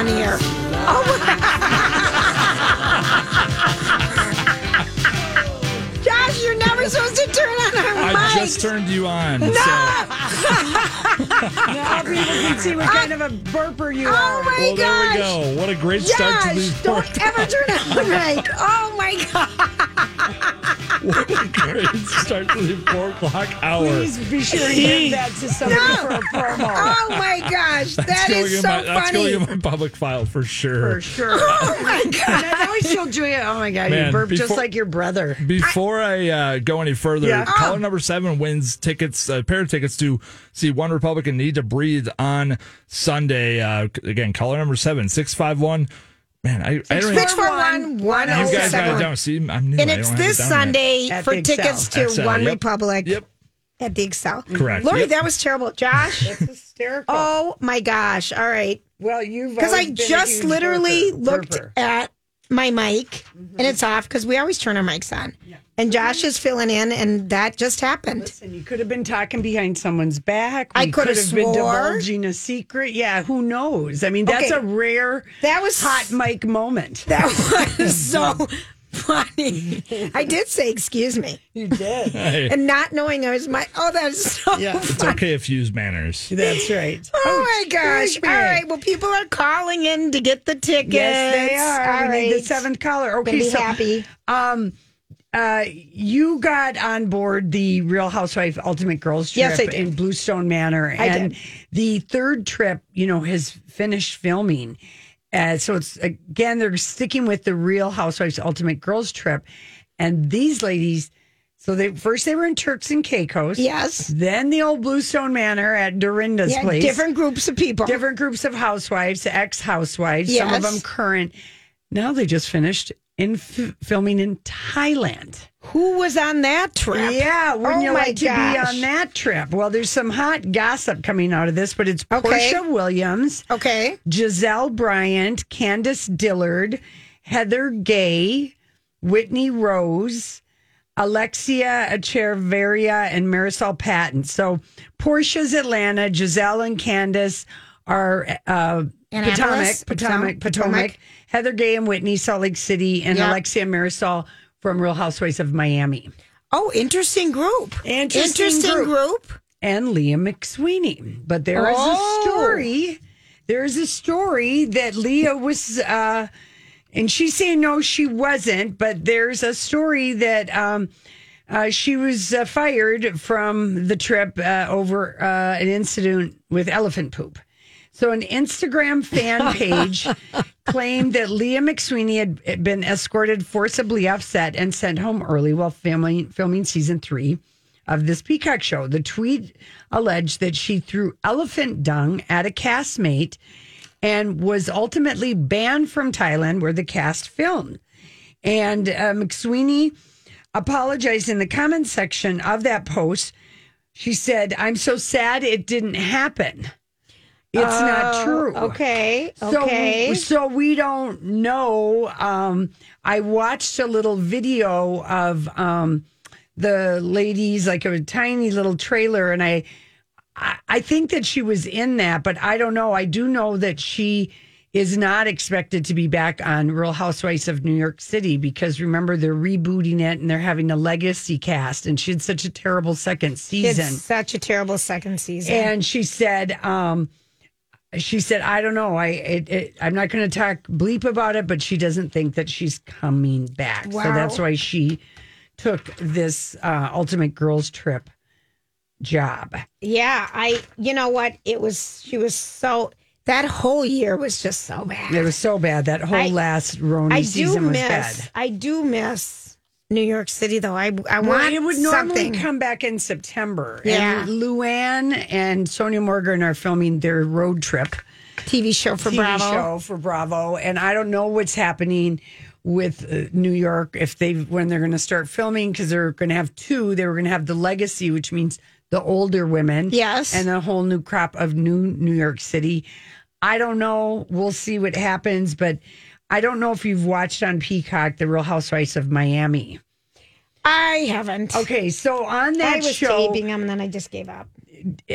On the. Oh my. Josh, you're never supposed to turn on our I mics. just turned you on. No. So. Now people can see what kind of a burper you Oh are. my well, there we go. What a great start to Josh, the don't ever turn on the mic. Oh my god. What a great to the four o'clock hour. Please be sure to give that to somebody No. for a promo. Oh my gosh. That That's going is in so my, That's going funny. in my public file for sure. For sure. Oh my god. I always told Julia, oh my God, Man, you burp just like your brother. Before I, uh, go any further, Yeah. caller number seven wins tickets, a pair of tickets to see One Republican Need to Breathe on Sunday. Uh, again, caller number seven, 651. Man, I, I don't Six even, four one one you oh guys got it seven. down. See, I'm new. And I it's don't have it this down yet. Sunday At for the Xcel. tickets to Xcel, One yep. Republic Yep. at the Xcel. Correct. Lori, Yep. that was terrible. Josh. That's hysterical. Oh my gosh. All right. well, you've Because I always been a just huge literally burper- looked burper. at my mic and it's off because we always turn our mics on. And Josh is filling in, and that just happened. Listen, you could have been talking behind someone's back. I We could have have been swore. divulging a secret. Yeah, who knows? I mean, that's Okay. a rare That was hot mic moment. That was so funny. I did say excuse me, You did. And not knowing I was my. Oh, that's so. Yeah. it's okay if you use manners. That's right. Oh my gosh! me. All right. Well, people are calling in to get the tickets. Yes, they are. All we need the seventh caller. Okay, be so happy. um, uh, you got on board the Real Housewife Ultimate Girls trip Yes, I did. in Bluestone Manor, I and did. the third trip, you know, has finished filming. Uh, so it's again, they're sticking with the Real Housewives Ultimate Girls trip, and these ladies. So they first they were in Turks and Caicos, Yes. Then the old Bluestone Manor at Dorinda's Yeah, place, different groups of people. different groups of housewives, ex housewives, some of them current. Now they just finished in f- filming in Thailand. Who was on that trip? Yeah, wouldn't Oh you my like to be on that trip? Well, there's some hot gossip coming out of this, but it's Okay. Porsha Williams, Okay. Gizelle Bryant, Candiace Dillard, Heather Gay, Whitney Rose, Alexia Echevarria, and Marisol Patton. So Porsha's Atlanta, Gizelle and Candace are uh, Potomac, Potomac, Potomac? Potomac, Heather Gay and Whitney, Salt Lake City, and Yeah. Alexia Marisol from Real Housewives of Miami. Oh, interesting group. Interesting group. group. and Leah McSweeney. But there is Oh. a story. There is a story that Leah was, uh, and she's saying no, she wasn't. But there's a story that um, uh, she was uh, fired from the trip uh, over uh, an incident with elephant poop. So, an Instagram fan page claimed that Leah McSweeney had- been escorted forcibly off set and sent home early while filming, filming season three of this Peacock show. The tweet alleged that she threw elephant dung at a castmate and was ultimately banned from Thailand, where the cast filmed. And uh, McSweeney apologized in the comment section of that post. She said, I'm so sad it didn't happen. It's not true. Oh, Okay. So, Okay. so we don't know. Um, I watched a little video of um, the ladies, like a tiny little trailer, and I, I, I think that she was in that, but I don't know. I do know that she is not expected to be back on Real Housewives of New York City because remember they're rebooting it and they're having a legacy cast and she had such a terrible second season. It's such a terrible second season. And she said, um, she said, I don't know. I it, it, I'm not going to talk bleep about it, but she doesn't think that she's coming back. So that's why she took this uh, Ultimate Girls Trip job. yeah, I. You know what? It was. She was so. That whole year was just so bad. It was so bad. That whole I- last Roni I do season was miss. bad. I do miss New York City, though. I I Well, want it would normally something. come back in September. Yeah. And Luann and Sonja Morgan are filming their road trip TV show for TV Bravo. show for Bravo, and I don't know what's happening with uh, New York if they when they're going to start filming because they're going to have two. They were going to have the legacy, which means the older women, Yes. and a whole new crop of new New York City. I don't know. We'll see what happens, but I don't know if you've watched on Peacock the Real Housewives of Miami. I haven't. Okay, so on that I was show, taping them, and then I just gave up.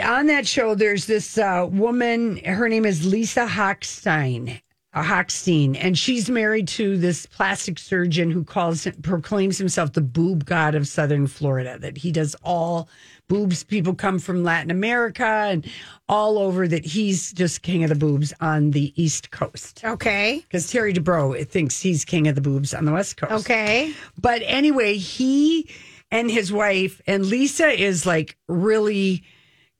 on that show, there's this uh, woman. Her name is Lisa Hochstein. Uh, Hochstein, and she's married to this plastic surgeon who calls him proclaims himself the boob god of Southern Florida. That he does all boobs. People come from Latin America and all over. That he's just king of the boobs on the East Coast. Okay. Because Terry Dubrow thinks he's king of the boobs on the West Coast. Okay. But anyway, he and his wife, and Lisa is like really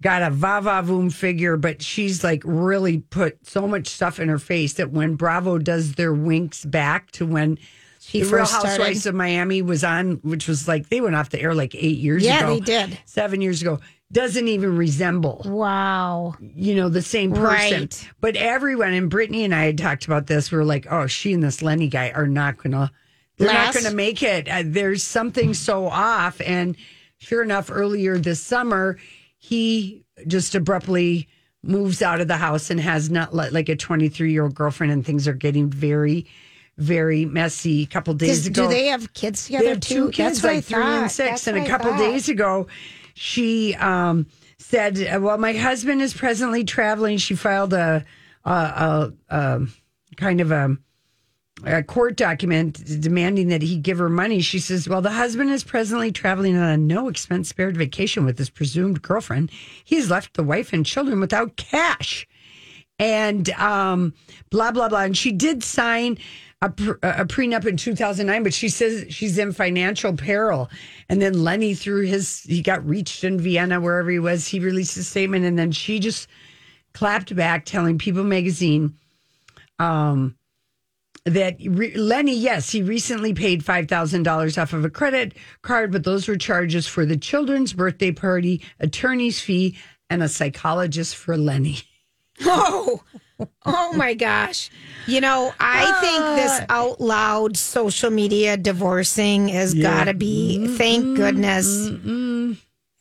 got a va va voom figure, but she's like really put so much stuff in her face that when Bravo does their winks back to when She the Real first started. Housewives of Miami was on, which was like they went off the air like eight years Yeah, ago. they did. Seven years ago. Doesn't even resemble Wow. you know, the same person. Right. But everyone, and Brittany and I had talked about this. We were like, oh, she and this Lenny guy are not gonna, they're not gonna make it. Uh, there's something so off. And sure enough, earlier this summer, he just abruptly moves out of the house and has not let like a 23 year old girlfriend, and things are getting very, very messy. A couple days Does, ago, do they have kids together they have too? two kids, That's like three and six. That's and a couple days ago, she um, said, uh, "Well, my husband is presently traveling." She filed a, a, a, a kind of a, a court document demanding that he give her money. She says, "Well, the husband is presently traveling on a no expense spared vacation with his presumed girlfriend. He's left the wife and children without cash." and um, blah blah blah. And she did sign a, a prenup in 2009, but she says she's in financial peril. And then Lenny, through his, he got reached in Vienna, wherever he was, he released a statement, and then she just clapped back, telling People Magazine. Um, that re- Lenny, yes, he recently paid $5,000 off of a credit card, but those were charges for the children's birthday party, attorney's fee, and a psychologist for Lenny. Oh, oh my gosh. You know, I think this ah. out loud social media divorcing has got to be, thank goodness.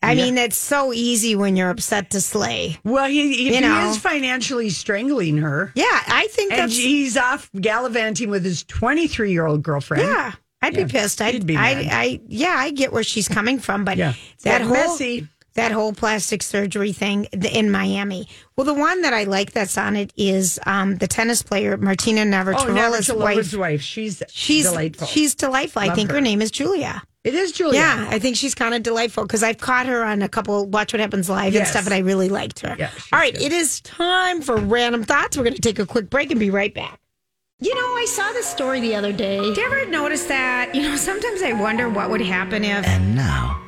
I mean, it's so easy when you're upset to slay. Well, he, he, You he is financially strangling her. Yeah, I think And that's. he's off gallivanting with his 23 year old girlfriend. yeah. I'd be pissed. I'd, You'd be I, mad. I, yeah, I get where she's coming from, but Yeah. that whole messy. That whole plastic surgery thing in Miami. Well, the one that I like that's on it is um, the tennis player Martina Oh, Navratilova's Navratilova's wife. wife. She's, She's delightful. She's delightful. I think her. her. name is Julia. it is Julia. Yeah, I think she's kind of delightful because I've caught her on a couple Watch What Happens Live and stuff, and I really liked her. Yeah, All right, good. it is time for random thoughts. We're going to take a quick break and be right back. You know, I saw this story the other day. Do you ever notice that? You know, sometimes I wonder what would happen if And now,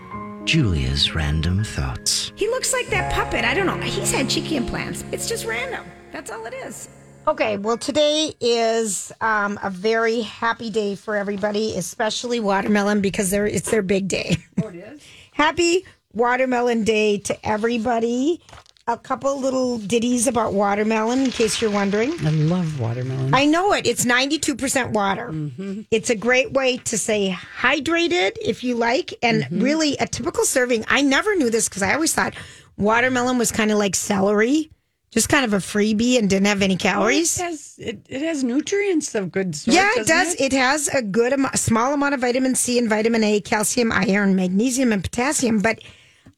Julia's random thoughts. he looks like that puppet. I don't know. He's had cheeky implants. It's just random. That's all it is. Okay, well, today is um, a very happy day for everybody, especially watermelon because they're, it's their big day. Oh, it is? happy Watermelon Day to everybody. A couple little ditties about watermelon, in case you're wondering. I love watermelon. I know it. It's 92% water. Mm-hmm. It's a great way to say hydrated if you like. And mm-hmm. really, a typical serving, I never knew this because I always thought watermelon was kind of like celery, just kind of a freebie and didn't have any calories. It has, it, it has nutrients of good sort. Yeah, it does. It? has a good, small amount of vitamin C and vitamin A, calcium, iron, magnesium, and potassium. But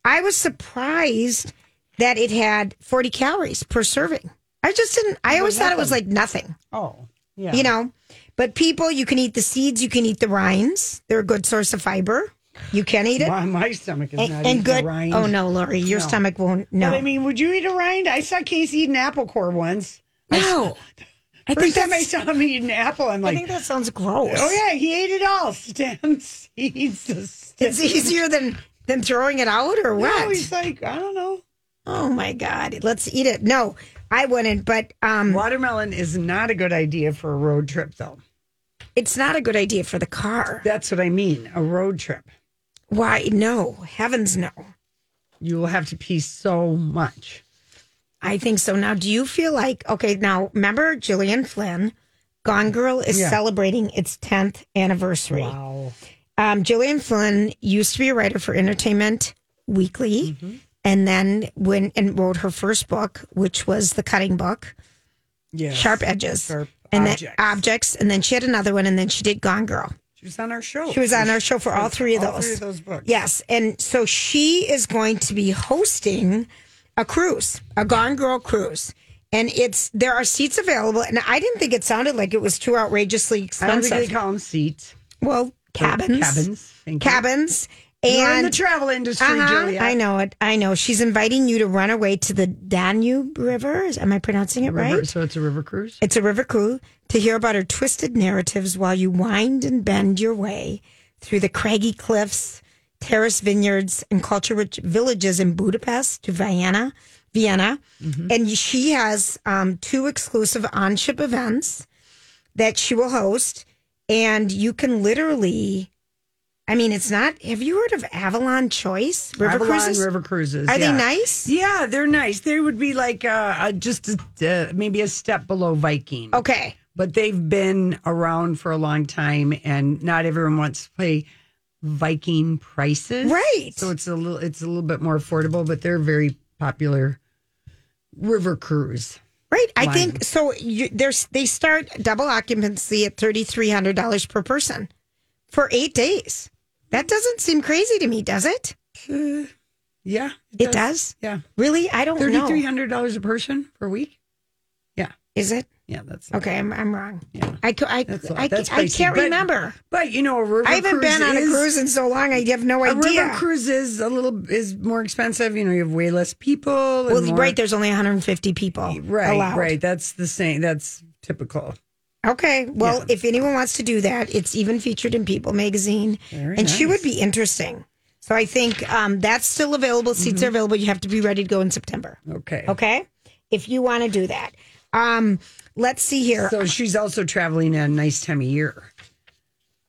I was surprised that it had 40 calories per serving. I just didn't. I always thought it was like nothing. Oh, yeah. You know, but people, you can eat the seeds, you can eat the rinds. They're a good source of fiber. You can eat it. My, my stomach is and, not and good. rind. Oh no, Lori, your No. stomach won't. No, But I mean, would you eat a rind? I saw Casey eat an apple core once. no. I First time I saw him eat an apple, I'm like, I think that sounds gross. oh yeah, he ate it all. Stem seeds. the stem- It's easier than than throwing it out or what? No, he's like, I don't know. Oh my god, let's eat it. No, I wouldn't. But um, Watermelon is not a good idea for a road trip, though. it's not a good idea for the car. That's what I mean. A road trip. Why? No, heavens no. You will have to pee so much. I think so. Now, do you feel like okay? Now, remember Gillian Flynn, Gone Girl is Yeah. celebrating its tenth anniversary. Wow. Um, Gillian Flynn used to be a writer for Entertainment Weekly, Mm-hmm. And then went and wrote her first book, which was the Cutting Book, Yeah. Sharp Edges, Sharp and Objects. then Objects, and then she had another one, and then she did Gone Girl. She was on our show. She was on our show for all three of All those. three of those books. Yes, and so she is going to be hosting a cruise, a Gone Girl cruise. And it's there are seats available, and I didn't think it sounded like it was too outrageously expensive. I don't think they call them seats. well, cabins, Cabins. Thank you. Cabins, You're in the travel industry, uh-huh, Julia. I know it. I know. She's inviting you to run away to the Danube River. Am I pronouncing it River, right? So it's a river cruise. It's a river cruise to hear about her twisted narratives while you wind and bend your way through the craggy cliffs, terrace vineyards, and culture rich villages in Budapest to Vienna. Vienna. And she has um, two exclusive on ship events that she will host. And you can literally, I mean, it's not, have you heard of Avalon Choice River Avalon Cruises? River Cruises. Are they nice? Yeah, they're nice. They would be like uh, just a, uh, maybe a step below Viking. Okay. But they've been around for a long time, and not everyone wants to pay Viking prices. Right. So it's a little it's a little bit more affordable, but they're very popular river cruise. Right. I think so. You, there's they start double occupancy at thirty three hundred dollars per person for eight days. That doesn't seem crazy to me, does it? Uh, yeah, It does. Yeah, Really? I don't thirty three know. hundred dollars a person per week. Yeah, Is it yeah, that's okay? I'm I'm wrong. Yeah. I I That's. I, That's I can't But- remember. But you know, a river I haven't cruise been on a cruise in so long. I have no A idea. A river cruise is a little is more expensive. You know, you have way less people. well, more- right. There's only 150 people right, allowed. right. That's the same. That's typical. Okay. Well, Yeah. if anyone wants to do that, it's even featured in People magazine. Very and she would be interesting. So I think um, that's still available. Seats Mm-hmm. are available. You have to be ready to go in September. Okay. Okay. If you want to do that. Um, let's see here. So she's also traveling at a nice time of year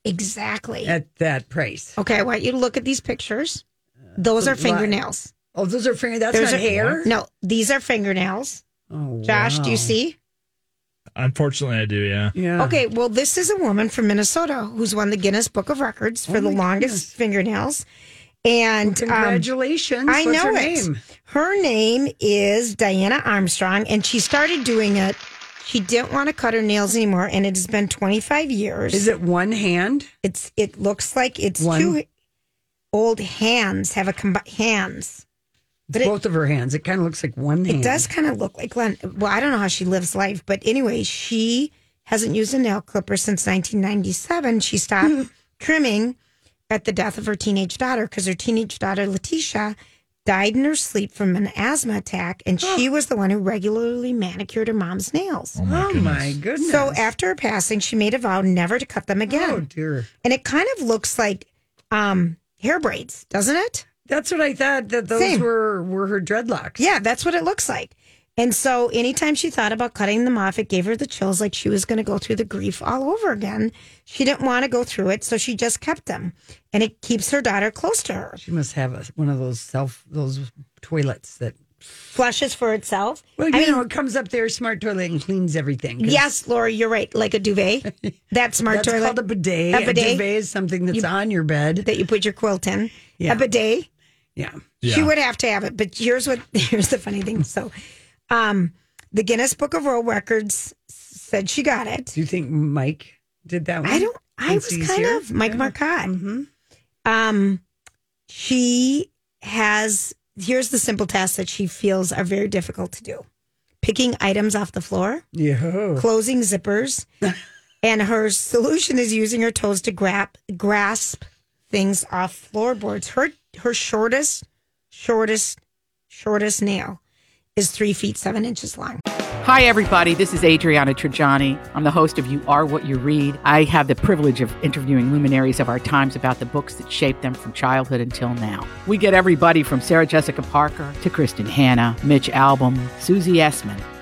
exactly. at that price. Okay. I want you to look at these pictures. Those are fingernails. Oh, those are finger. That's Those not are hair. No, these are fingernails. Oh, Josh, do you see? Unfortunately, I do. Yeah. Yeah. Okay, well, this is a woman from Minnesota who's won the Guinness Book of Records for Oh the longest goodness. fingernails. And um, Congratulations. I What's know her it. name? Her name is Diana Armstrong, and she started doing it. She didn't want to cut her nails anymore, and it has been 25 years. Is it one hand? It's it looks like it's One- two old hands have a combi- hands. It's both of her hands. It kind of looks like one hand. It does kind of look like Glenn. Well, I don't know how she lives life, but anyway, she hasn't used a nail clipper since 1997. She stopped trimming at the death of her teenage daughter because her teenage daughter, Letitia, died in her sleep from an asthma attack, and she was the one who regularly manicured her mom's nails. Oh my Oh goodness. my goodness. So after her passing, she made a vow never to cut them again. Oh dear. And it kind of looks like um, hair braids, doesn't it? That's what I thought. That those Same. were were her dreadlocks. Yeah, that's what it looks like. And so anytime she thought about cutting them off, it gave her the chills like she was going to go through the grief all over again. She didn't want to go through it, so she just kept them. And it keeps her daughter close to her. She must have a, one of those self those toilets that. Flushes for itself. Well, you I mean, know, it comes up there, smart toilet, and cleans everything. yes, Lori, you're right. Like a duvet. That's smart That's toilet. called a bidet. A bidet. duvet is something that's on your bed. that you put your quilt in. Yeah. A bidet. Yeah. Yeah. She would have to have it. But here's what here's the funny thing. So um the Guinness Book of World Records said she got it. Do you think Mike did that one? I don't. I was kind here? of Mike Yeah. Marcotte. Mhm. Um, she has. Here's the simple tasks that she feels are very difficult to do: picking items off the floor, Yeah. closing zippers, and her solution is using her toes to grab grasp things off floorboards. Her her shortest, shortest, shortest nail is three feet seven inches long. Hi, everybody. This is Adriana Trigiani. I'm the host of You Are What You Read. I have the privilege of interviewing luminaries of our times about the books that shaped them from childhood until now. We get everybody from Sarah Jessica Parker to Kristin Hannah, Mitch Albom, Susie Essman,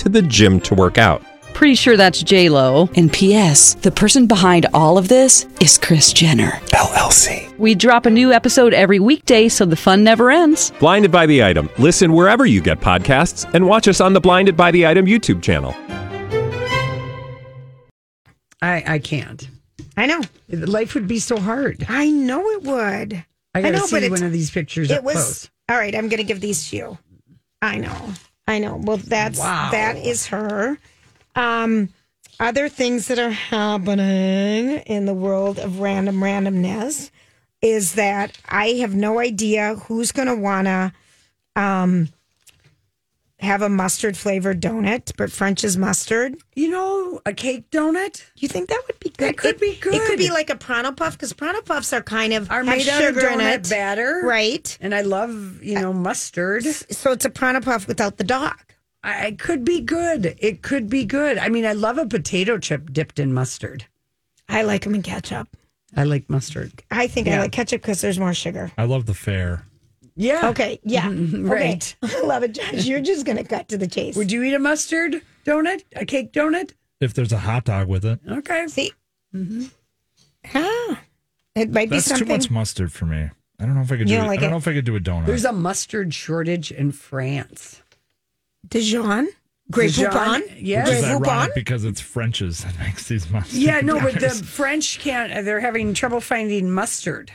to the gym to work out. Pretty sure that's J Lo. And P.S. The person behind all of this is Kris Jenner LLC. We drop a new episode every weekday, so the fun never ends. Blinded by the item. Listen wherever you get podcasts, and watch us on the Blinded by the Item YouTube channel. I I can't. I know. Life would be so hard. I know it would. I gotta know, see but one of these pictures It up was close. all right. I'm going to give these to you. I know. I know. Well, that's Wow. that is her. Um, other things that are happening in the world of random randomness is that I have no idea who's going to wanna um have a mustard flavored donut, but French's mustard. You know, a cake donut. You think that would be good? That could It- be good. It could be like a Pronto Pup because Pronto Pups are kind of Are have made out of sugar in donut it, batter, right? And I love you know mustard. So it's a Pronto Pup without the dog. I it could be good. It could be good. I mean, I love a potato chip dipped in mustard. I like them in ketchup. I like mustard. I think I like ketchup because there's more sugar. I love the fair. Yeah. Okay, yeah, Right. Okay. I love it, Josh. You're just gonna cut to the chase. Would you eat a mustard donut? A cake donut? If there's a hot dog with it, Okay. see? Ah, it might be that's too much mustard for me. I don't know if I could do You it. don't like I don't it? know if I could do a donut. There's a mustard shortage in France. Dijon, Grey Dijon, Poupon. yes. Which is Grey ironic Poupon. because it's French's that makes these mustard. Yeah, no, but the. French can't. They're having trouble finding mustard.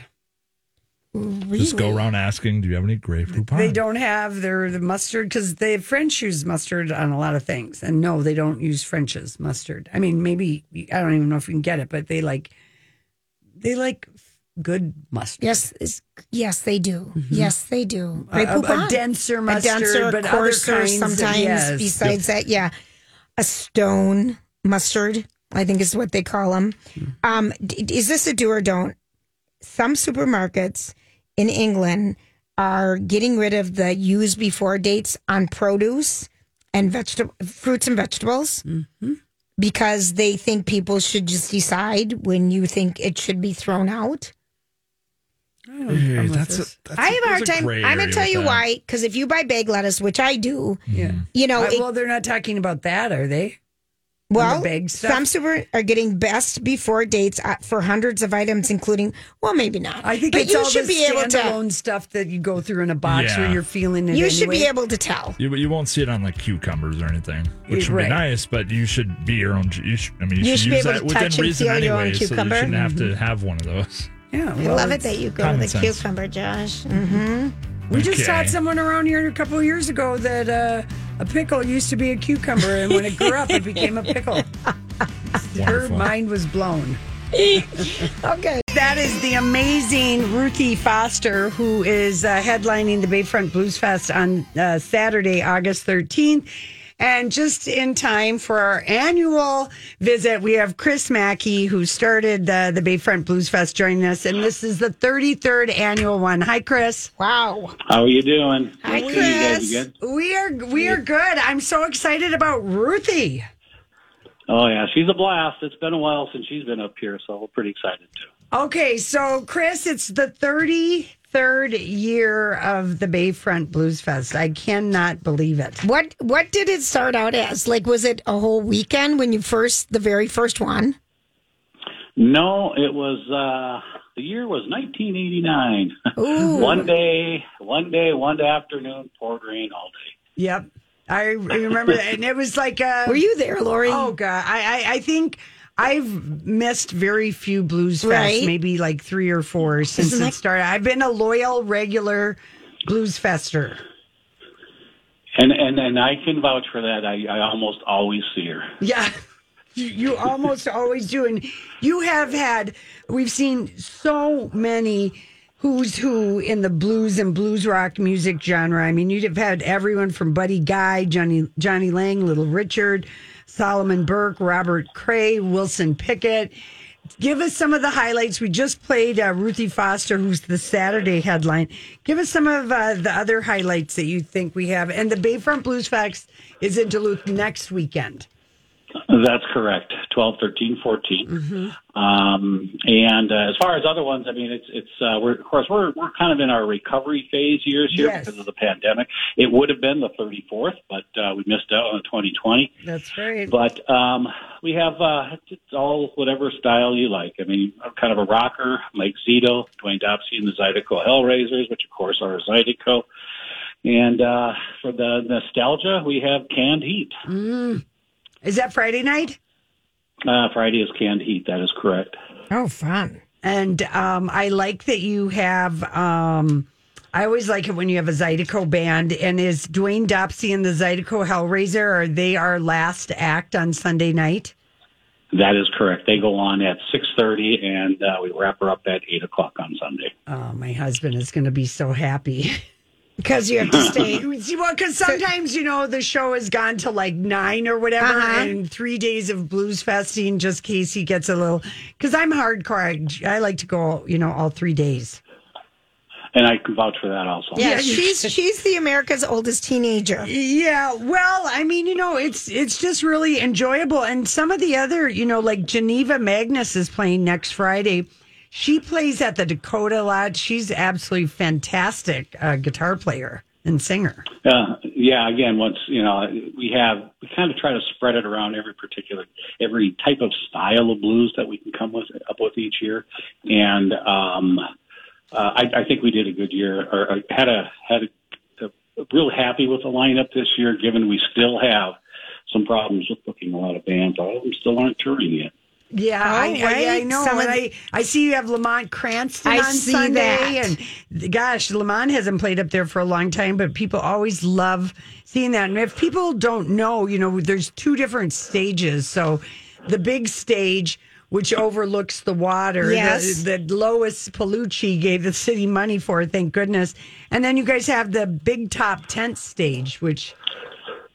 Just go around asking, "Do you have any Grey Poupon?" They don't have their the mustard because the French use mustard on a lot of things, and no, they don't use French's mustard. I mean, maybe I don't even know if you can get it, but they like they like good mustard. Yes, yes, they do. Yes, they do. A- Grey a- a Poupon. denser a mustard, denser, but other coarser kinds of- sometimes. yes. Besides that, yeah, a stone mustard. I think is what they call them. Um, d- is this a do or don't? Some supermarkets in England are getting rid of the use before dates on produce and vegetable fruits and vegetables because they think people should just decide when you think it should be thrown out. Hey, that's a, that's I have a hard time. gray I'm gonna tell you that. why. Because if you buy bag lettuce, which I do, Yeah. you know, I- it, well, they're not talking about that, are they? Well, some super are getting best before dates uh, for hundreds of items, including. Well, maybe not. I think but it's you all should the be able to. standalone stuff that you go through in a box Yeah. when you're feeling it. You should be able to tell. You, you won't see it on like cucumbers or anything, which Yeah, would right. be nice. But you should be your own. You should, I mean, you, You should, should be able that to within touch and reason feel your own anyway. So you shouldn't have to have one of those. Yeah, I love it that you go common with the sense. cucumber, Josh. hmm We just had someone around here a couple of years ago that uh, a pickle used to be a cucumber, and when it grew up, it became a pickle. Her mind was blown. Okay. That is the amazing Ruthie Foster, who is uh, headlining the Bayfront Blues Fest on uh, Saturday, August 13th. And just in time for our annual visit, we have Chris Mackey, who started uh, the Bayfront Blues Fest, joining us. And this is the 33rd annual one. Hi, Chris. Wow. How are you doing? Hi, Good to you guys. Chris. You good? We are we are good. I'm so excited about Ruthie. Oh yeah, she's a blast. It's been a while since she's been up here, so we're pretty excited too. Okay, so Chris, it's the 33rd year of the Bayfront Blues Fest. I cannot believe it. What What did it start out as? Like, was it a whole weekend when you first, the very first one? No, it was uh the year was 1989. Ooh. one day, one day, one afternoon, poured rain all day. Yep. I remember that, and it was like, uh, Were you there, Lori? Oh God, I, I, I think I've missed very few blues fests, Right. maybe like three or four since Isn't it that- started. I've been a loyal, regular blues fester. And and and I can vouch for that. I, I almost always see her. Yeah. You, you almost always do. And you have had, we've seen so many who's who in the blues and blues rock music genre. I mean, you'd have had everyone from Buddy Guy, Johnny, Jonny Lang, Little Richard, Solomon Burke, Robert Cray, Wilson Pickett. Give us some of the highlights. We just played uh, Ruthie Foster, who's the Saturday headline. Give us some of uh, the other highlights that you think we have. And the Bayfront Blues Facts is in Duluth next weekend. That's correct. 12, 13, 14. Um, and uh, as far as other ones, I mean, it's it's uh, we're of course we're we're kind of in our recovery phase years here Yes. because of the pandemic. It would have been the 34th, but uh, we missed out on 2020. That's right. But um, we have uh, it's all whatever style you like. I mean, I'm kind of a rocker, Mike Zito, Dwayne Dopsie, and the Zydeco Hellraisers, which of course are Zydeco. And uh, for the nostalgia, we have Canned Heat. Mm. Is that Friday night? Uh, Friday is Canned Heat. That is correct. Oh, fun. And um, I like that you have. Um, I always like it when you have a Zydeco band. And is Dwayne Dopsie and the Zydeco Hellraiser are they our last act on Sunday night? That is correct. They go on at six thirty, and uh, we wrap her up at eight o'clock on Sunday. Oh, my husband is going to be so happy. Because you have to stay. well, because sometimes you know the show has gone to like nine or whatever, Uh-huh. and three days of blues festing just in case he gets a little. Because I'm hardcore. I, I like to go, you know, all three days. And I can vouch for that also. Yeah, Yeah, she's she's the America's oldest teenager. Yeah, well, I mean, you know, it's it's just really enjoyable. And some of the other, you know, like Geneva Magnus is playing next Friday. She plays at the Dakota lot. She's absolutely fantastic uh, guitar player and singer. Uh, yeah, again, once you know, we have we kind of try to spread it around every particular every type of style of blues that we can come with up with each year, and um, uh, I, I think we did a good year, or uh, had a had a, a real happy with the lineup this year. Given we still have some problems with booking a lot of bands, all of them still aren't touring yet. Yeah, Oh, I, I, I know. And I, I see you have Lamont Cranston I on see Sunday, that. and gosh, Lamont hasn't played up there for a long time, but people always love seeing that. And if people don't know, you know, there's two different stages. So the big stage. Which overlooks the water Yes. that, that Lois Paulucci gave the city money for, thank goodness. And then you guys have the big top tent stage, which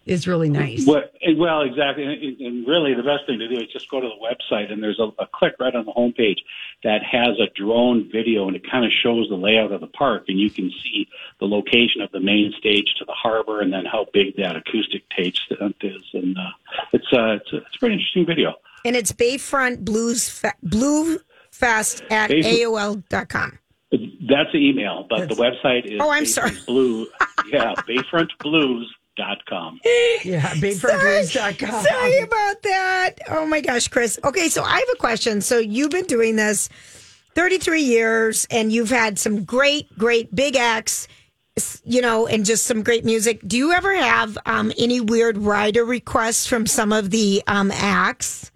is really nice. Well, well, exactly. And, and really, the best thing to do is just go to the website, and there's a, a click right on the homepage that has a drone video, and it kind of shows the layout of the park, and you can see the location of the main stage to the harbor, and then how big that acoustic stage is. And uh, it's uh, it's a, it's a pretty interesting video. And it's Bayfront Blues Fe- Blue Fest at Bayfront- AOL.com. That's the email, but the website is Oh, I'm Bayfront sorry. Blue, yeah, BayfrontBlues.com. Yeah, BayfrontBlues.com. Sorry about that. Oh my gosh, Chris. Okay, so I have a question. So you've been doing this 33 years and you've had some great, great big acts, you know, and just some great music. Do you ever have um, any weird rider requests from some of the um, acts?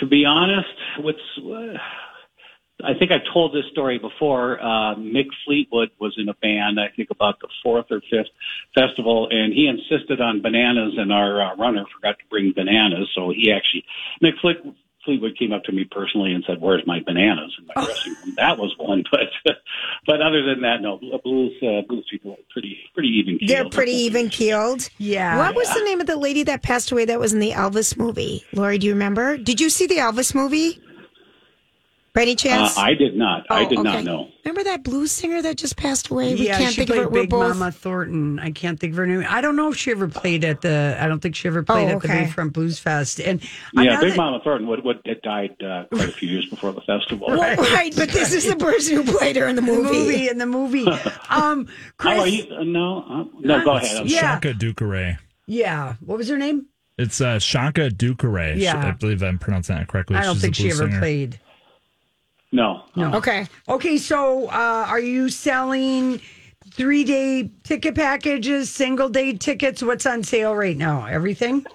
to be honest, what's uh, I think I've told this story before. Uh, Mick Fleetwood was in a band, I think about the fourth or fifth festival, and he insisted on bananas, and our uh, runner forgot to bring bananas, so he actually Mick Fleet, Fleetwood came up to me personally and said, "Where's my bananas in my dressing room?" That was one, but but other than that, no. Blues uh, blues people are pretty pretty even. They're pretty even keeled. Yeah. What was the name of the lady that passed away that was in the Elvis movie? Lori, do you remember? Did you see the Elvis movie? By any Uh, chance? I did not. I Oh, did not know. Remember that blues singer that just passed away? We yeah, can't she think of played it. We're Big both. Mama Thornton. I can't think of her name. I don't know if she ever played at the. I don't think she ever played Oh, at the okay. Bayfront Blues Fest. And Yeah, another- Big Mama Thornton would, would had died uh, quite a few years before the festival. Well, right, but this is the person who played her in the the movie. movie in the movie. Um, Chris. Oh, you, uh, no, uh, no, go ahead. I'm Yeah. Shonka Dukureh. Yeah. What was her name? It's uh, Shonka Dukureh. Yeah. I believe I'm pronouncing that correctly. I don't She's think she ever singer. played. No. No. Okay. Okay. So, uh, are you selling three day ticket packages, single day tickets. What's on sale right now? Everything?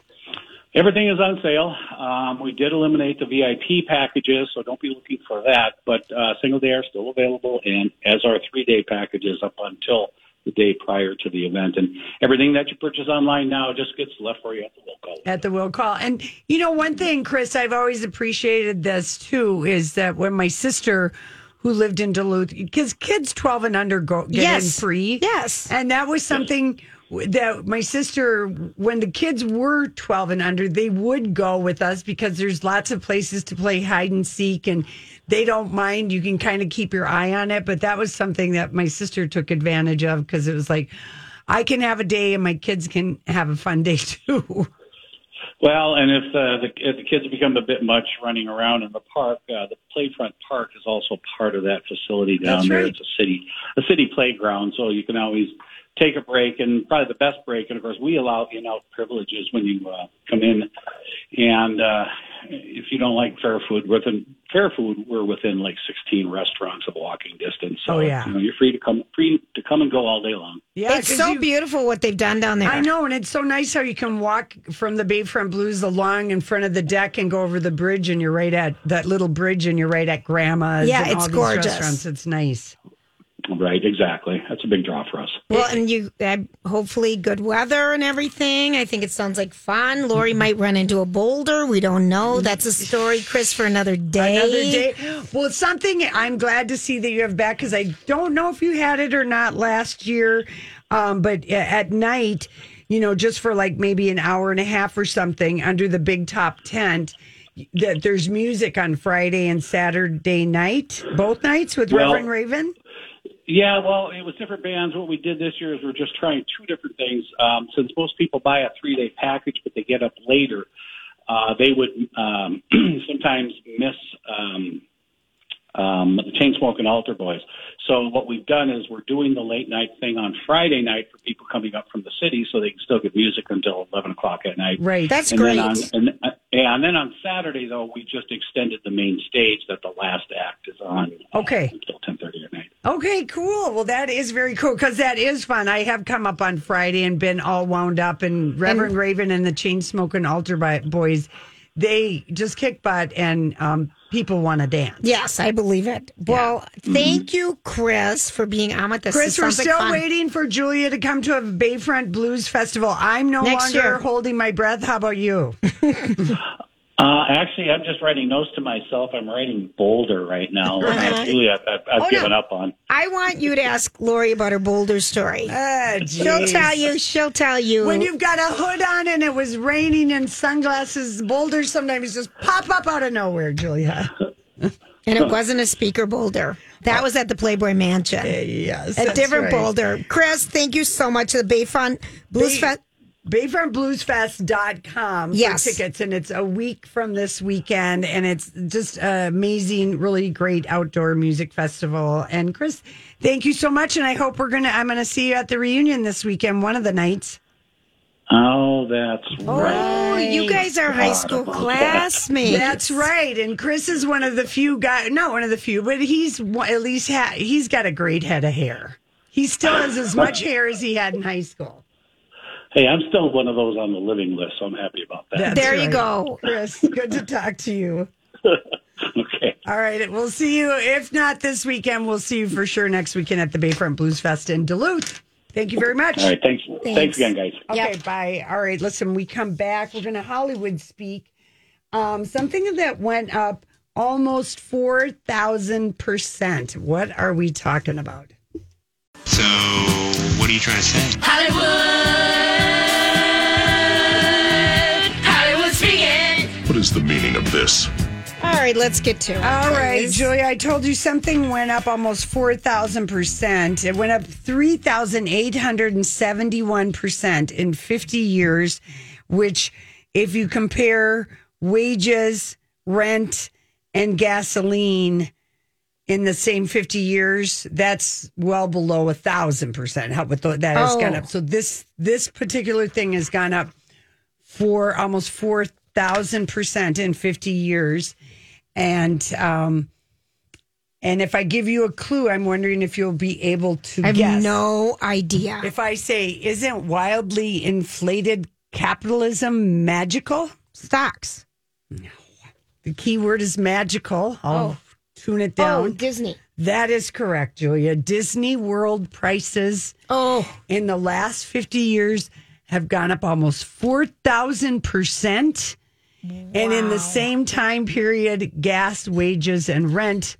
Everything is on sale. Um, we did eliminate the VIP packages, so don't be looking for that. But uh, single day are still available, and as are three day packages up until the day prior to the event. And everything that you purchase online now just gets left for you at the will call. At the will call. And you know, one thing, Chris, I've always appreciated this too is that when my sister who lived in Duluth, because kids 12 and under go get Yes. in free. Yes. And that was something that my sister, when the kids were 12 and under, they would go with us because there's lots of places to play hide and seek and they don't mind. You can kind of keep your eye on it. But that was something that my sister took advantage of because it was like, I can have a day and my kids can have a fun day too. Well, and if, uh, the, if the kids become a bit much running around in the park, uh, the Playfront Park is also part of that facility down That's there. right. It's a city, a city playground, so you can always take a break. And probably the best break, and of course, we allow in-out privileges when you uh, come in. And uh, if you don't like fair food, within fair food, we're within like 16 restaurants of walking distance. So Oh, yeah. you know, you're free to come, free to come and go all day long. Yeah, it's so you- beautiful what they've done down there. I know, and it's so nice how you can walk from the Bayfront Blues along in front of the deck and go over the bridge, and you're right at that little bridge, and you're right at Grandma's. Yeah, and it's all these gorgeous. Restaurants. It's nice. Right, exactly. That's a big draw for us. Well, and you uh, hopefully good weather and everything. I think it sounds like fun. Lori might run into a boulder. We don't know. That's a story, Chris, for another day. Another day. Well, something I'm glad to see that you have back because I don't know if you had it or not last year, um, but at night, you know, just for like maybe an hour and a half or something under the big top tent. That there's music on Friday and Saturday night, both nights with Well- Reverend Raven. Yeah, well, it was different bands. What we did this year is we're just trying two different things. Um, since most people buy a three day package, but they get up later, uh, they would um, sometimes miss um, um, the Chain Smoking Altar Boys. So what we've done is we're doing the late night thing on Friday night for people coming up from the city, so they can still get music until eleven o'clock at night. Right. That's and great. Then on, and, uh, and then on Saturday though, we just extended the main stage that the last act is on. uh, Okay. until ten thirty at night. Okay, cool. Well, that is very cool because that is fun. I have come up on Friday and been all wound up, and Reverend Raven and the Chain Smoking Altar Boys, they just kick butt and um, people want to dance. Yes, I believe it. Well, mm-hmm. thank you, Chris, for being on with us. Chris, we're sounds like still fun. waiting for Julia to come to a Bayfront Blues Festival. I'm no Next longer year. holding my breath. How about you? Uh, actually, I'm just writing notes to myself. I'm writing Boulder right now. Uh-huh. Julia, I've, I've, I've Oh, no. given up on. I want you to ask Lori about her boulder story. Ah, she'll tell you. She'll tell you. When you've got a hood on and it was raining and sunglasses, boulders sometimes just pop up out of nowhere, Julia. and it wasn't a speaker boulder. That was at the Playboy Mansion. yes, a that's different right. boulder. Chris, thank you so much to the Bayfront Blues Bay- Fest. BayfrontBluesFest.com Yes. for tickets, and it's a week from this weekend, and it's just an amazing, really great outdoor music festival. And Chris, thank you so much, and I hope we're gonna. I'm gonna see you at the reunion this weekend, one of the nights. Oh, that's oh, right. Oh, you guys are high school classmates. That's right, and Chris is one of the few guys, not one of the few, but he's at least ha- he's got a great head of hair. He still has as much hair as he had in high school. Hey, I'm still one of those on the living list, so I'm happy about that. That's There you go. Chris. Good to talk to you. okay. All right, we'll see you. If not this weekend, we'll see you for sure next weekend at the Bayfront Blues Fest in Duluth. Thank you very much. All right. Thanks. Thanks, again, guys. Okay, bye. All right, listen, we come back. We're going to Hollywood speak. Um, something that went up almost 4,000%. What are we talking about? So, what are you trying to say? Hollywood, is the meaning of this? All right, let's get to it. All right, please. Julia, I told you something went up almost 4,000%. It went up 3,871% in 50 years, which, if you compare wages, rent, and gasoline in the same 50 years, that's well below a thousand percent. How with that has gone Oh. up. So this this particular thing has gone up for almost four thousand percent in 50 years. And um, And if I give you a clue, I'm wondering if you'll be able to I have guess. no idea. If I say, isn't wildly inflated capitalism magical? Stocks. No. The key word is magical. I'll Oh. tune it down. Oh. Disney. That is correct, Julia. Disney World prices Oh, in the last 50 years have gone up almost 4,000%. And in the same time period, gas, wages, and rent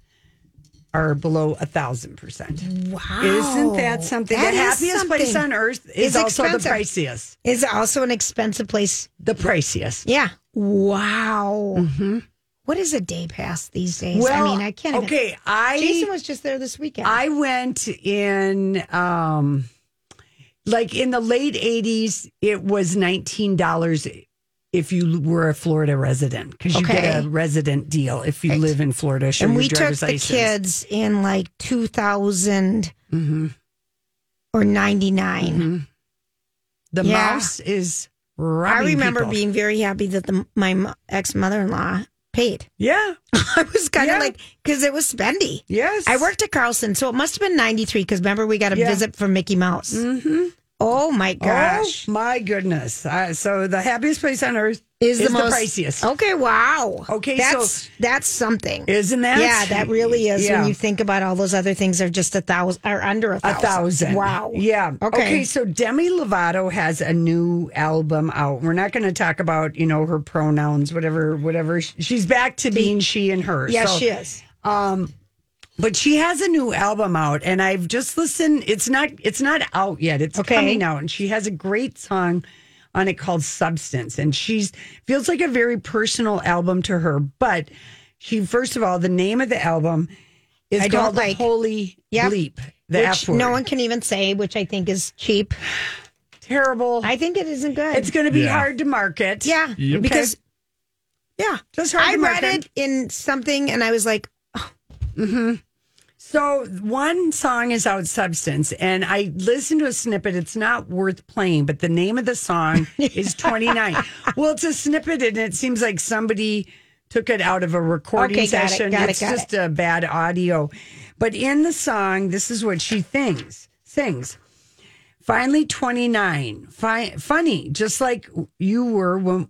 are below a thousand percent. wow. Isn't that something? That the happiest place on earth is also the priciest. Is also an expensive place. The priciest. Yeah. Wow. What is a day pass these days? I mean, I can't. even- okay, I- Jason was just there this weekend. I went in um like in the late 80s it was $19 if you were a Florida resident because you Okay. get a resident deal if you live in Florida. Show and we took the license. kids in like 2000 Mm-hmm. or 99. The Yeah. mouse is I remember people. being very happy that the, my ex mother in law paid. Yeah. I was kind of Yeah. like, because it was spendy. Yes. I worked at Carlson, so it must have been 93 because remember we got a Yeah. visit from Mickey Mouse. Mm-hmm. Oh my gosh. Oh my goodness. Uh, so the happiest place on earth Is the is the, most- priciest. Okay, wow. Okay, that's so- that's something. Isn't that? Yeah, that really is. Yeah. When you think about all those other things, are just a thousand or under a A thousand. thousand. Wow. Yeah. Okay. Okay. So Demi Lovato has a new album out. We're not going to talk about you know her pronouns, whatever, whatever. She's back to being she and her. Yes, So, she is. Um, but she has a new album out, and I've just listened. It's not. It's not out yet. It's Okay. coming out, and she has a great song on it called "Substance," and she's feels like a very personal album to her. But she, first of all, the name of the album is I called like- "Holy Yep. Bleep." The which F word. no one can even say, which I think is cheap. terrible. I think it isn't good. It's going to be Yeah. hard to market. yeah, Yep. because yeah, Just hard I to read market. it in something and I was like, oh. mm-hmm. So one song is out substance, and I listened to a snippet. It's not worth playing, but the name of the song is 29. well, it's a snippet, and it seems like somebody took it out of a recording Okay, got it, session. got it, it's got just a bad audio. But in the song, this is what she thinks, sings. Finally 29. Fi- funny, just like you were when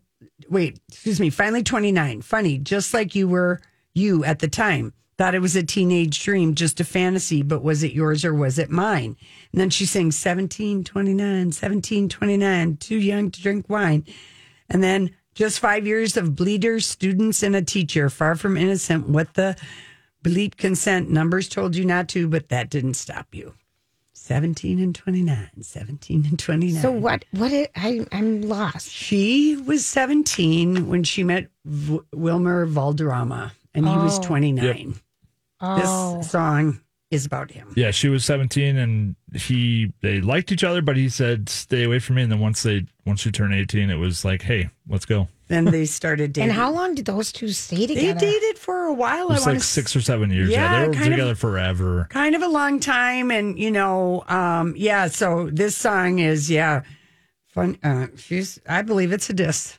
wait, excuse me, finally 29. Funny, just like you were you at the time. Thought it was a teenage dream, just a fantasy, but was it yours or was it mine? And then she sings 17, 29, 17, 29, too young to drink wine. And then just five years of bleeders, students, and a teacher, far from innocent. What the bleep consent numbers told you not to, but that didn't stop you. 17 and 29, 17 and 29. so what? What? It, I I'm lost. She was 17 when she met v- Wilmer Valderrama, and he was Oh. 29. Oh, This song is about him. Yeah, she was 17 and he they liked each other, but he said stay away from me. And then once they once she turned 18, it was like, hey, let's go. Then they started dating. and how long did those two stay together? They dated for a while. It was I like six or seven years. Yeah, Yeah, they were kind of- together forever. kind of a long time and you know um yeah so this song is yeah fun uh she's i believe it's a diss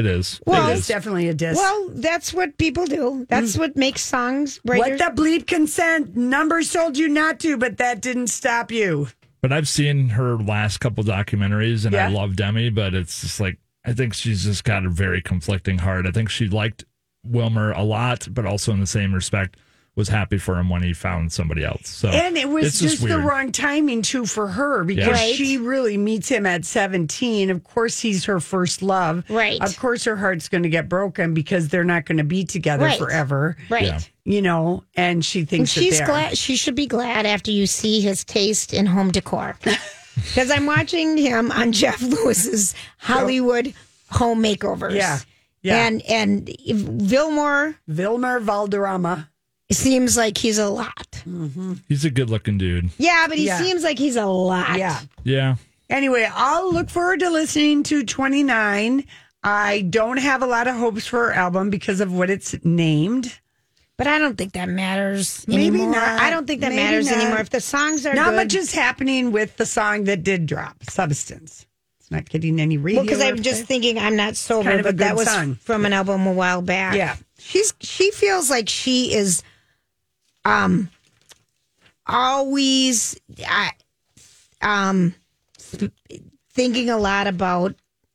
It is. Well, it it's definitely a diss Well, that's what people do. That's mm. what makes songs brighter. what the bleep consent numbers told you not to but that didn't stop you But I've seen her last couple documentaries, and I Yeah. love Demi. But it's just like I think she's just got a very conflicting heart. I think she liked Wilmer a lot, but also in the same respect was happy for him when he found somebody else. So and it was it's just, the wrong timing too for her because Yeah. Right. she really meets him at 17 of course he's her first love Right. of course her heart's going to get broken because they're not going to be together Right. forever right. Yeah. you know and she thinks that she's they glad. She should be glad after you see his taste in home decor. Because I'm watching him on Jeff Lewis's Hollywood home makeovers. Yeah. Yeah. And and if Vilmore Vilmer Valderrama. seems like he's a lot. Mm-hmm. He's a good looking dude. Yeah, but he Yeah. seems like he's a lot. Yeah. Yeah. Anyway, I'll look forward to listening to 29. I don't have a lot of hopes for her album because of what it's named. But I don't think that matters Maybe anymore. not. I don't think that Maybe matters not. anymore. If the songs are Not good, much is happening with the song that did drop, Substance. It's not getting any radio. Well, because I'm airplay. just thinking I'm not sober, kind of but that was song. from an album a while back. Yeah. she's she feels like she is um, always, I, um, thinking a lot about.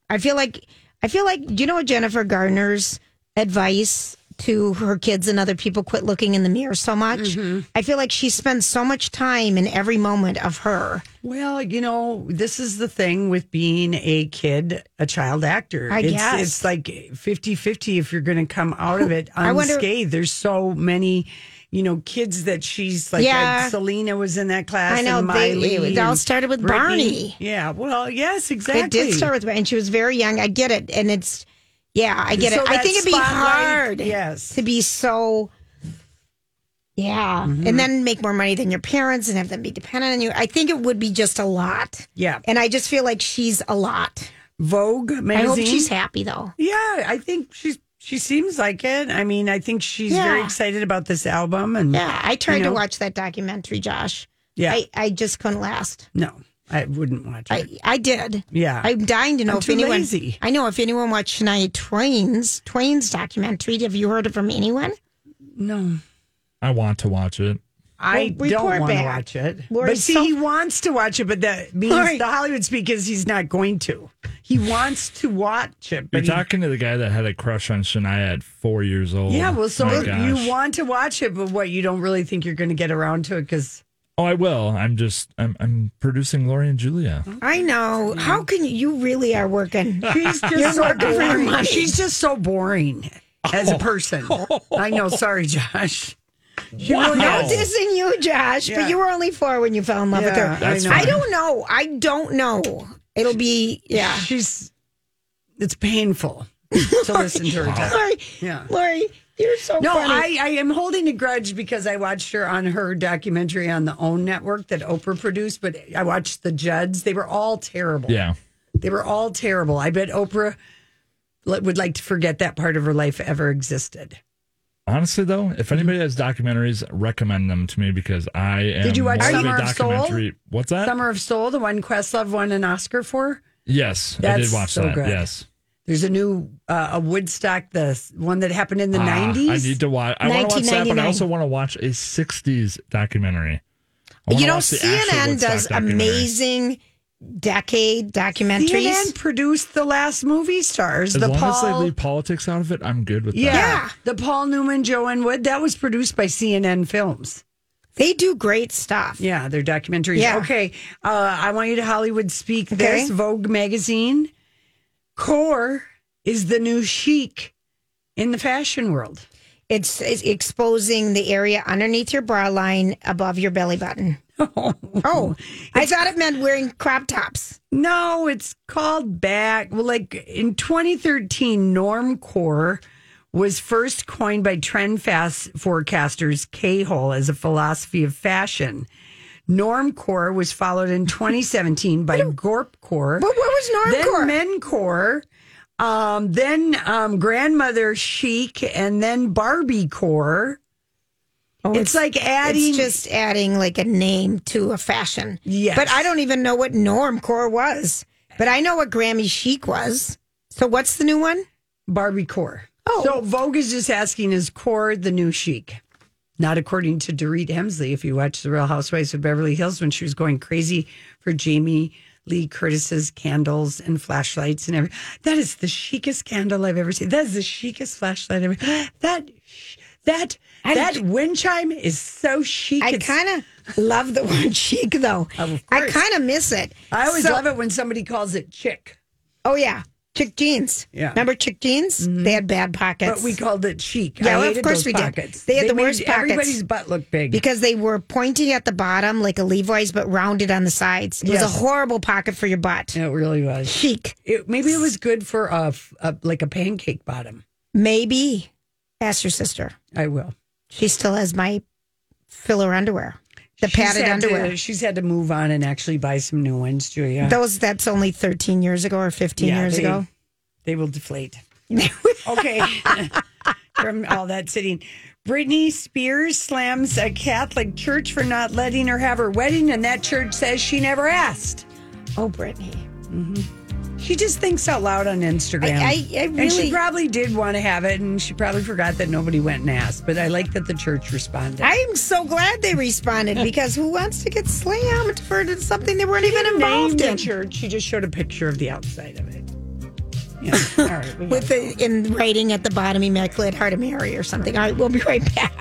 I feel like I feel like do you know what Jennifer Gardner's advice to her kids and other people quit looking in the mirror so much. Mm-hmm. I feel like she spends so much time in every moment of her. Well, you know, this is the thing with being a kid, a child actor. I it's, guess. it's like 50 50 if you're going to come out of it I wonder- unscathed. There's so many. You know, kids that she's like, Yeah. like Selena was in that class. I know, and they- Miley it all started with Britney. Barney. Yeah, well, yes, exactly. It did start with, and she was very young. I get it, and it's yeah, I get So it. I think it'd be hard, yes. to be so. Yeah, Mm-hmm. and then make more money than your parents and have them be dependent on you. I think it would be just a lot. Yeah. and I just feel like she's a lot. Vogue magazine. I hope she's happy though. Yeah, I think she's she seems like it. I mean, I think she's very excited about this album and Yeah, I tried you to watch that documentary, Josh. Yeah. I, I just couldn't last. No, I wouldn't watch it. I, I did. Yeah. I'm dying to know I'm if too anyone. lazy. I know if anyone watched Shania Twain's Twain's documentary. Have you heard it from anyone? no. I want to watch it. I Well, don't want to watch it. Lori, but see, so- he wants to watch it, but that means Lori. the Hollywood speak is he's not going to. He wants to watch it, You're but he, talking to the guy that had a crush on Shania at four years old. yeah. Well, so My you gosh. want to watch it, but what you don't really think you're going to get around to it because Oh, I will. I'm just. I'm. I'm producing Lori and Julia. I know. How can you? You really are working. she's You're just so working for your boring. money. She's just so boring as a person. I know. Sorry, Josh. She really No is. dissing you, Josh, Yeah. but you were only four when you fell in love with Yeah, her. That's I, fine. don't know. I don't know. It'll be yeah. She's. It's painful to listen to her talk. Lori, Yeah. Lori, you're so No, funny. I, I am holding a grudge because I watched her on her documentary on the OWN network that Oprah produced, but I watched the Judds. They were all terrible. Yeah. They were all terrible. I bet Oprah would like to forget that part of her life ever existed. Honestly, though, if anybody has documentaries, recommend them to me because I am. Did you watch more of a Summer of Soul? What's that? Summer of Soul, the one Questlove won an Oscar for. Yes, I did watch so that. good. Yes. There's a new uh, a Woodstock, the one that happened in the Ah, 90s. I need to watch. I want to watch that, but I also want to watch a '60s documentary. You know, watch the actual CNN does amazing decade documentaries. CNN produced the last movie stars. As the long as they leave politics out of it, I'm good with yeah, that. the Paul Newman, Joanne Wood. That was produced by CNN Films. They do great stuff. Yeah, their documentaries. Yeah. Okay, uh, I want you to Hollywood speak Okay. this Vogue magazine. Core is the new chic in the fashion world. It's, it's exposing the area underneath your bra line above your belly button. oh, I thought it meant wearing crop tops. No, it's called back. Well, like in 2013, normcore was first coined by trend fast forecasters K-hole as a philosophy of fashion. Normcore was followed in 2017 by Gorpcore. But what was normcore? Then mencore, um, then um, grandmother chic, and then Barbie core. it's, like adding. Oh, It's just adding like a name to a fashion. Yes. But I don't even know what normcore was. But I know what Grammy chic was. So what's the new one? Barbie core. Oh. So Vogue is just asking, is core the new chic? Not according to Dorit Kemsley. If you watch The Real Housewives of Beverly Hills, when she was going crazy for Jamie Lee Curtis's candles and flashlights and everything, that is the chicest candle I've ever seen. That is the chicest flashlight ever. That that that wind chime is so chic. I kind of love the word chic though. I kind of miss it. I always So- love it when somebody calls it chick. Oh yeah, chick jeans. Yeah. Remember chick jeans? Mm-hmm. They had bad pockets. But we called it chic. Yeah, I well, of course we did. pockets. They had the worst pockets. Everybody's butt looked big. because they were pointing at the bottom like a Levi's, but rounded on the sides. It was a horrible pocket for your butt. it really was. Chic, It, maybe it was good for a like a pancake bottom. maybe. Ask your sister. I will. She still has my filler underwear, the She's padded had to- underwear. she's had to move on and actually buy some new ones, Julia. Those that's only thirteen years ago or fifteen Yeah, years they- ago. They will deflate. okay. From all that sitting. Britney Spears slams a Catholic church for not letting her have her wedding, and that church says she never asked. Oh, Britney. Mm-hmm. He just thinks out loud on Instagram. I- I- I and she probably did want to have it, and she probably forgot that nobody went and asked. But I like that the church responded. I'm so glad they responded because who wants to get slammed for something they weren't even Named involved the in? church. She just showed a picture of the outside of it. Yeah. All right. With the in writing at the bottom, Immaculate Heart of Mary or something. All right, we'll be right back.